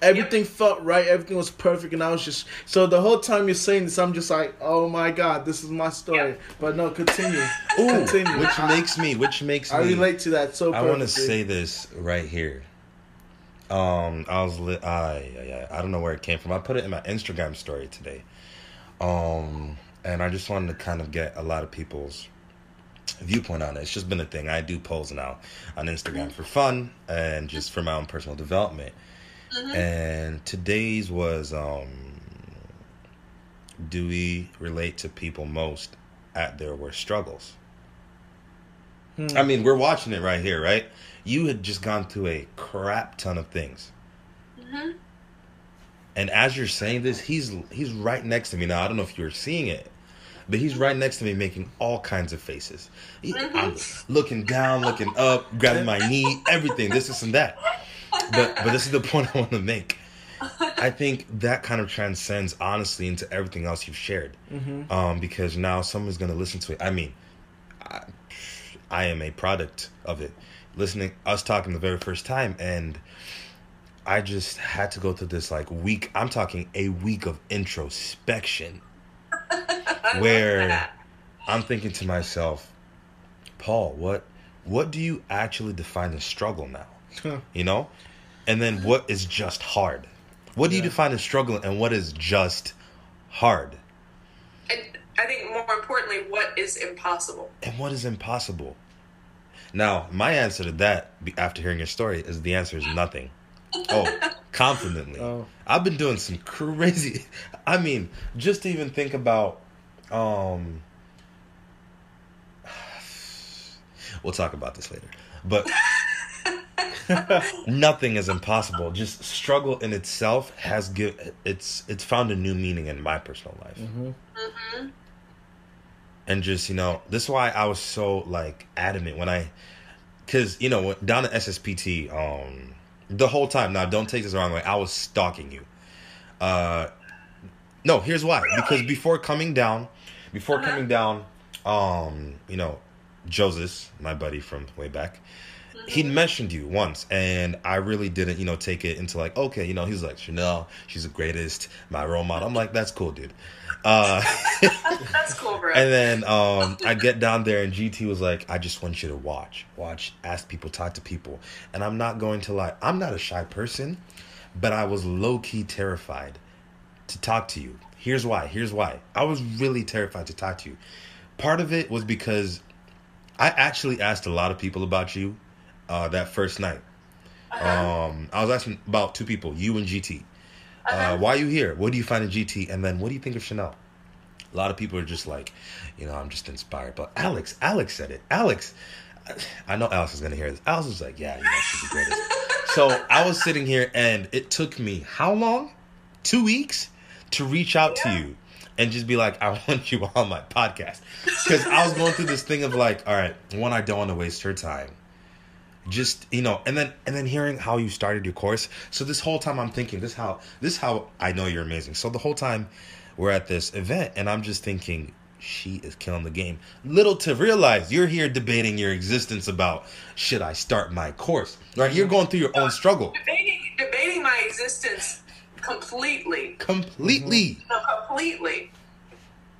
Everything felt right. Everything was perfect, and I was just so the whole time you're saying this, I'm just like, "Oh my god, this is my story." Yeah. But no, continue, ooh, continue. which makes me, which makes I me. relate to that so. I want to say this right here. Um, I was li- I, I I don't know where it came from. I put it in my Instagram story today. Um, and I just wanted to kind of get a lot of people's viewpoint on it. It's just been a thing. I do polls now on Instagram for fun and just for my own personal development. And today's was um do we relate to people most at their worst struggles? Hmm. I mean, we're watching it right here, right? You had just gone through a crap ton of things. Mm-hmm. And as you're saying this, he's he's right next to me now. I don't know if you're seeing it, but he's right next to me, making all kinds of faces. He- I'm looking down, looking up, grabbing my knee, everything. This, this, and that. But but this is the point I want to make. I think that kind of transcends honestly into everything else you've shared, Mhm. um, because now someone's going to listen to it. I mean, I, I am a product of it. Listening us talking the very first time, and I just had to go through this like week. I'm talking a week of introspection where I'm thinking to myself, Paul, what what do you actually define as struggle now? Huh. You know? And then what is just hard? What do you define as struggling and what is just hard? And I think more importantly, what is impossible? And what is impossible? Now, my answer to that after hearing your story is the answer is nothing. Oh, confidently. Oh. I've been doing some crazy I mean, just to even think about um We'll talk about this later. But nothing is impossible. Just struggle in itself has give it's it's found a new meaning in my personal life. Mhm. Mm-hmm. And just, you know, this is why I was so like adamant when I cuz you know, when- down at SSPT um the whole time. Now, don't take this the wrong way. I was stalking you. Uh no, here's why. Because before coming down, before Uh-huh. coming down, um, you know, Joseph, my buddy from way back, he mentioned you once, and I really didn't, you know, take it into like, okay, you know, he's like Chanelle, she's the greatest, my role model. I'm like, that's cool, dude. Uh, That's cool, bro. and then um, I get down there, and GT was like, I just want you to watch, watch, ask people, talk to people, and I'm not going to lie, I'm not a shy person, but I was low key terrified to talk to you. Here's why. Here's why. I was really terrified to talk to you. Part of it was because I actually asked a lot of people about you uh, that first night. Um, I was asking about two people, you and GT. Uh, why are you here? What do you find in GT? And then what do you think of Chanelle? A lot of people are just like, you know, I'm just inspired. But Alex, Alex said it. Alex, I know Alex is gonna hear this. Alex was like, yeah, you know, she's the greatest. so I was sitting here, and it took me how long? Two weeks to reach out to you and just be like, I want you on my podcast because I was going through this thing of like, all right, one, I don't want to waste her time just you know and then and then hearing how you started your course so this whole time i'm thinking this how this how i know you're amazing so the whole time we're at this event and i'm just thinking she is killing the game. Little to realize you're here debating your existence about should I start my course? Right? You're going through your own struggle. Debating, debating my existence completely. Completely. No, completely.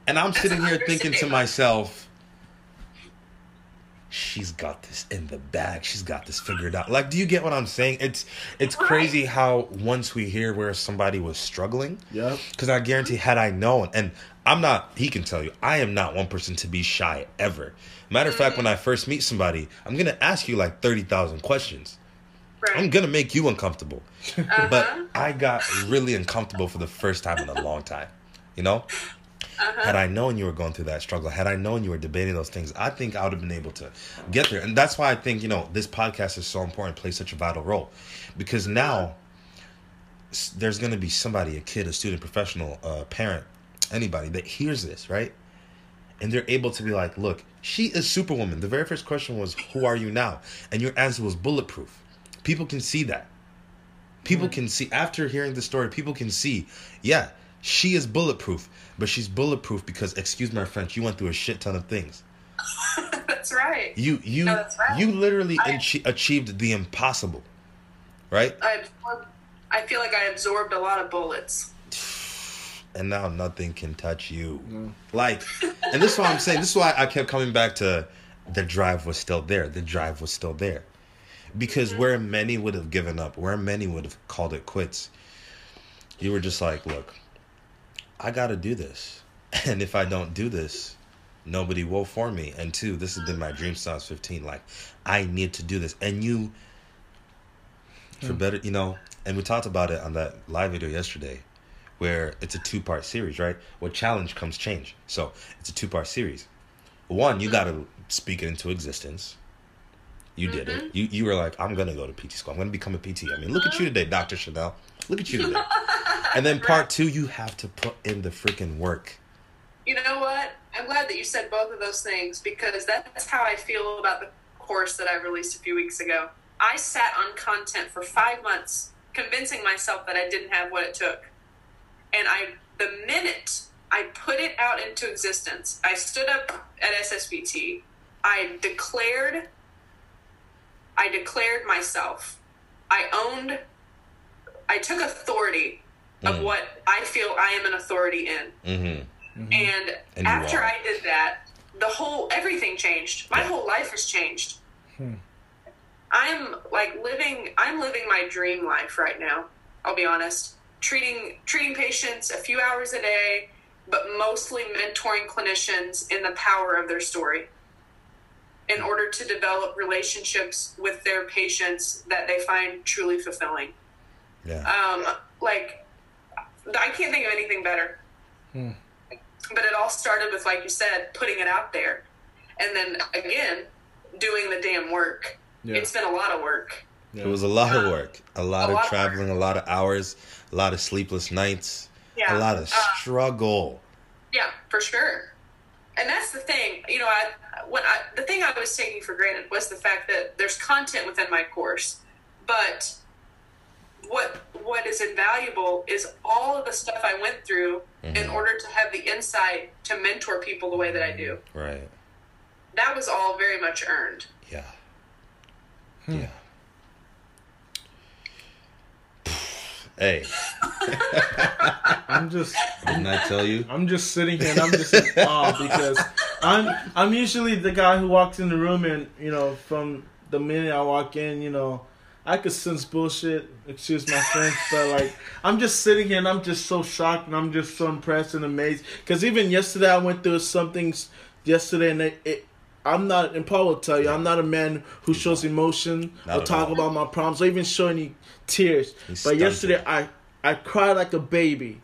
And I'm That's sitting here thinking to myself, she's got this in the bag. She's got this figured out. Like, do you get what I'm saying? It's it's crazy how once we hear where somebody was struggling, Yeah. because I guarantee had I known, and I'm not, he can tell you, I am not one person to be shy ever. Matter of fact, when I first meet somebody, I'm gonna ask you like thirty thousand questions. Right. I'm gonna make you uncomfortable. Uh-huh. But I got really uncomfortable for the first time in a long time. You know? Uh-huh. Had I known you were going through that struggle, had I known you were debating those things, I think I would have been able to get there. And that's why I think, you know, this podcast is so important, plays such a vital role. Because now there's going to be somebody, a kid, a student, professional, a parent, anybody that hears this, right? And they're able to be like, look, she is Superwoman. The very first question was, who are you now? And your answer was bulletproof. People can see that. People can see, after hearing the story, people can see, yeah, she is bulletproof, but she's bulletproof because, excuse my French, you went through a shit ton of things. That's right. You, you, No, that's right. you literally I- achi- achieved the impossible, right? I absorbed, I feel like I absorbed a lot of bullets. and now nothing can touch you. No. Like, and this is why I'm saying. This is why I kept coming back to the drive was still there. The drive was still there, because mm-hmm. where many would have given up, where many would have called it quits, you were just like, look, I got to do this, and if I don't do this. Nobody will for me, and two, this has been my dream since I was fifteen. Like, I need to do this, and you, for hmm. better, you know. And we talked about it on that live video yesterday where it's a two part series, right? With challenge comes change. So it's a two part series. One, you got to speak it into existence. You did it. Mm-hmm. You you were like, I'm gonna go to PT school. I'm gonna become a PT. I mean, look at you mm-hmm. today, Doctor Chanelle. Look at you today. and then part two, you have to put in the freaking work. You know what? I'm glad that you said both of those things because that's how I feel about the course that I released a few weeks ago. I sat on content for five months, convincing myself that I didn't have what it took. And I, the minute I put it out into existence, I stood up at SSBT. I declared, I declared myself. I owned, I took authority of Mm. what I feel I am an authority in. Mm-hmm. And, And after. I did that, the whole everything changed. My Yeah. whole life has changed. Hmm. I'm like living I'm living my dream life right now. I'll be honest. Treating treating patients a few hours a day, but mostly mentoring clinicians in the power of their story in order to develop relationships with their patients that they find truly fulfilling. Yeah. Um, like, I can't think of anything better. Hmm. But it all started with, like you said, putting it out there. And then again, doing the damn work. Yeah. It's been a lot of work. yeah. It was a lot of work, a lot A of lot of traveling, a lot of hours, a lot of sleepless nights, Yeah. a lot of Uh, struggle. Yeah, for sure. And that's the thing, you know, I when I the thing I was taking for granted was the fact that there's content within my course, but what what is invaluable is all of the stuff I went through in Mhm. order to have the insight to mentor people the way that I do. Right. That was all very much earned. Yeah. Hmm. Yeah. Hey, I'm just didn't I tell you? I'm just sitting here and I'm just in awe because I'm I'm usually the guy who walks in the room and you know from the minute I walk in, you know, I could sense bullshit. Excuse my French, but like I'm just sitting here and I'm just so shocked and I'm just so impressed and amazed. Because even yesterday I went through some things yesterday and it, it I'm not and Paul will tell you I'm not a man who shows emotion Not or talk all. about my problems or even show any tears. He's but stunted. yesterday I I cried like a baby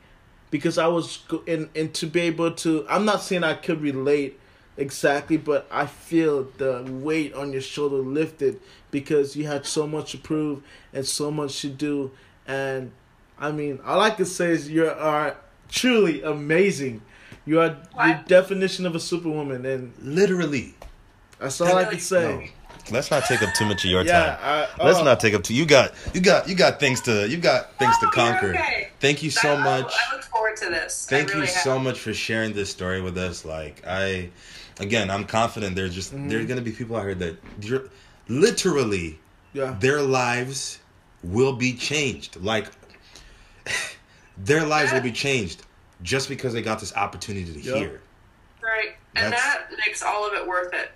because I was and and to be able to I'm not saying I could relate exactly, but I feel the weight on your shoulder lifted because you had so much to prove and so much to do, and I mean all I can say is you are truly amazing. You are the definition of a superwoman, and Literally. that's all I can say. No. Let's not take up too much of your Yeah, time. I, Let's oh, not take up too. You got, you got, you got things to, you got things to Oh, you're conquer. okay. Thank you so I- I- much. I look forward to to this. Thank really you have. so much for sharing this story with us. Like I, again, I'm confident there's just Mm-hmm. there's gonna be people out here that you're, literally Yeah. their lives will be changed. Like their lives will be changed just because they got this opportunity to Yep. hear. Right. And That's- that makes all of it worth it.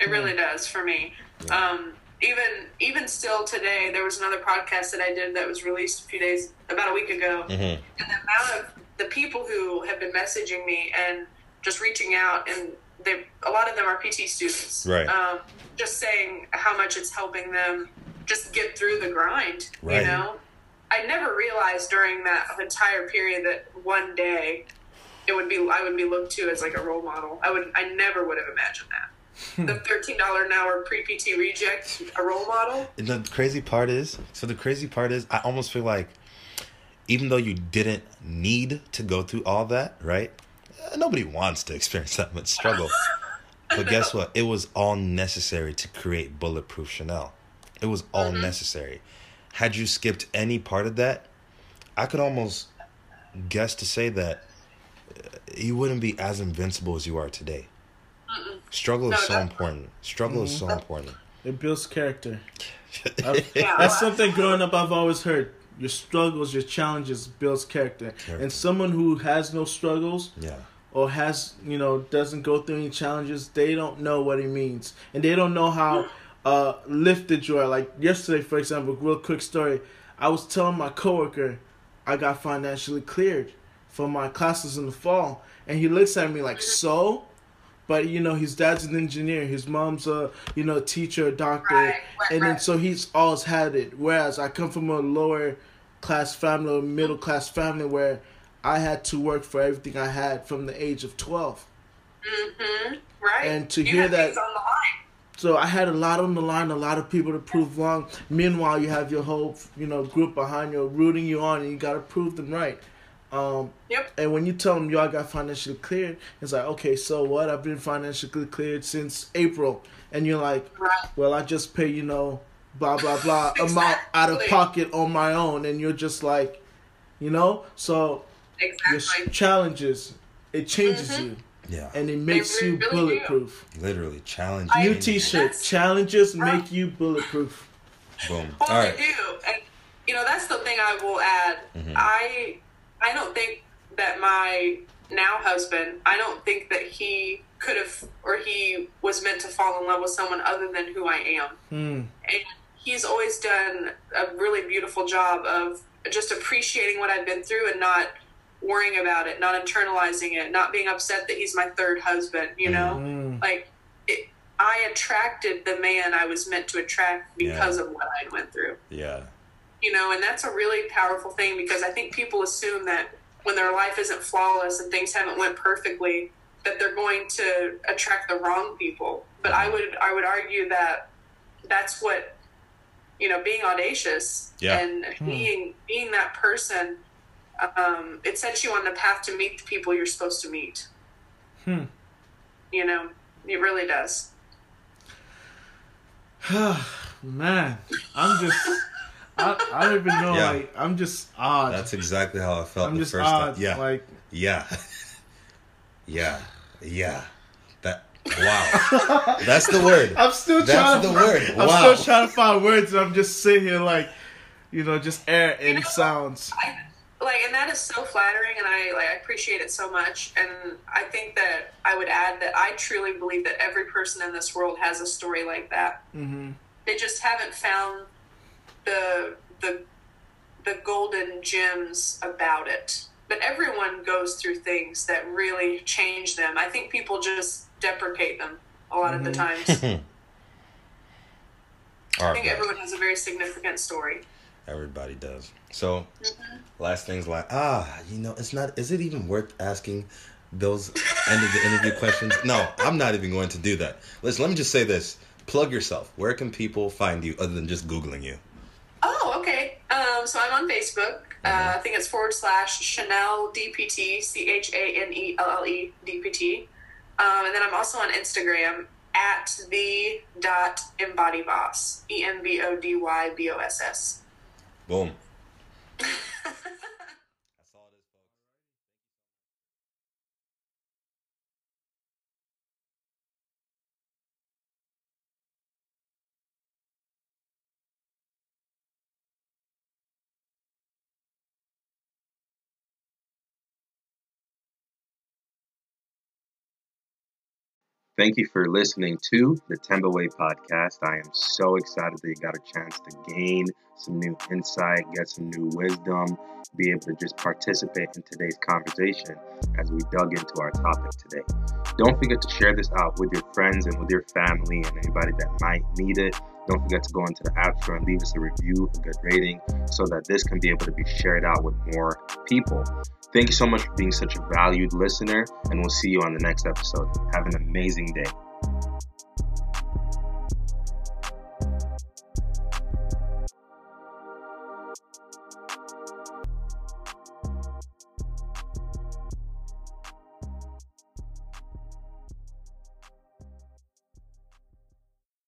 It really does for me. Um, even even still today, there was another podcast that I did that was released a few days, about a week ago. Mhm. And the amount of the people who have been messaging me and just reaching out, and they a lot of them are PT students. Right. Um, just saying how much it's helping them just get through the grind. Right. You know, I never realized during that entire period that one day it would be I would be looked to as like a role model. I would I never would have imagined that. the thirteen dollar an hour pre PT reject a role model. And the crazy part is, so the crazy part is, I almost feel like, even though you didn't need to go through all that, right? Uh, Nobody wants to experience that much struggle. But guess what? It was all necessary to create Bulletproof Chanelle. It was all necessary. Had you skipped any part of that, I could almost guess to say that uh, you wouldn't be as invincible as you are today. Struggle is so definitely. important. Struggle is so important. It builds character. Yeah. That's something growing up I've always heard. Your struggles, your challenges builds character. Character. And someone who has no struggles yeah. Or has, you know, doesn't go through any challenges, they don't know what it means. And they don't know how uh lifted you are. Like yesterday, for example, real quick story. I was telling my coworker I got financially cleared for my classes in the fall. And he looks at me like, so? But you know, his dad's an engineer, his mom's a you know teacher, a doctor, Right, right, and then right. so he's always had it. Whereas I come from a lower class family, or middle class family, where I had to work for everything I had from the age of twelve. Mm-hmm. Right. And to You hear that- things on the line. So I had a lot on the line, a lot of people to prove wrong. Meanwhile, you have your whole you know group behind you rooting you on, and you got to prove them right. Um, Yep. and when you tell them y'all got financially cleared, it's like, okay, so what? I've been financially cleared since April, and you're like, Right. well, I just pay you know, blah blah blah amount out of pocket on my own, and you're just like, you know, so Exactly. s- challenges it changes Mhm. you, Yeah. and it makes really, you really do. bulletproof. Literally challenge. I- New. T-shirt. Challenges Right. make you bulletproof. Boom. Well, All right. they do, and you know that's the thing I will add. Mhm. I I don't think that my now husband. I don't think that he could have or he was meant to fall in love with someone other than who I am. Hmm. And he's always done a really beautiful job of just appreciating what I've been through and not worrying about it, not internalizing it, not being upset that he's my third husband. You know, Mm. like it, I attracted the man I was meant to attract because of what I went through Yeah. you know and that's a really powerful thing because i think people assume that when their life isn't flawless and things haven't went perfectly that they're going to attract the wrong people but i would i would argue that that's what you know being audacious Yeah. and being being that person um, it sets you on the path to meet the people you're supposed to meet Hmm. you know it really does Man, I'm just. I, I don't even know. Yeah. Like I'm just odd. That's exactly how I felt I'm the just first odd. time. Yeah. Like yeah. Yeah. Yeah. That. Wow. That's the word. I'm still That's trying. the to, word. I'm Wow. still trying to find words. And I'm just sitting here like, you know, just air and know, sounds. I, like and that is so flattering and I like I appreciate it so much and I think that I would add that I truly believe that every person in this world has a story like that. hmm They just haven't found the the the golden gems about it. But everyone goes through things that really change them. I think people just deprecate them a lot of the times. I think everyone has a very significant story. Everybody does. So, Mm-hmm. last things like ah, you know, it's not. Is it even worth asking those end of the interview questions? No, I'm not even going to do that. Listen, let me just say this: plug yourself. Where can people find you other than just googling you? Oh, okay. Um, so I'm on Facebook. Uh, I think it's forward slash Chanelle DPT, C H A N E L L E DPT. Um, and then I'm also on Instagram at the dot embody boss, E M B O D Y B O S S. Boom. Thank you for listening to the Temba Way podcast. I am so excited that you got a chance to gain some new insight, get some new wisdom, be able to just participate in today's conversation as we dug into our topic today. Don't forget to share this out with your friends and with your family and anybody that might need it. Don't forget to go into the App Store and leave us a review, a good rating, so that this can be able to be shared out with more people. Thank you so much for being such a valued listener, and we'll see you on the next episode. Have an amazing day.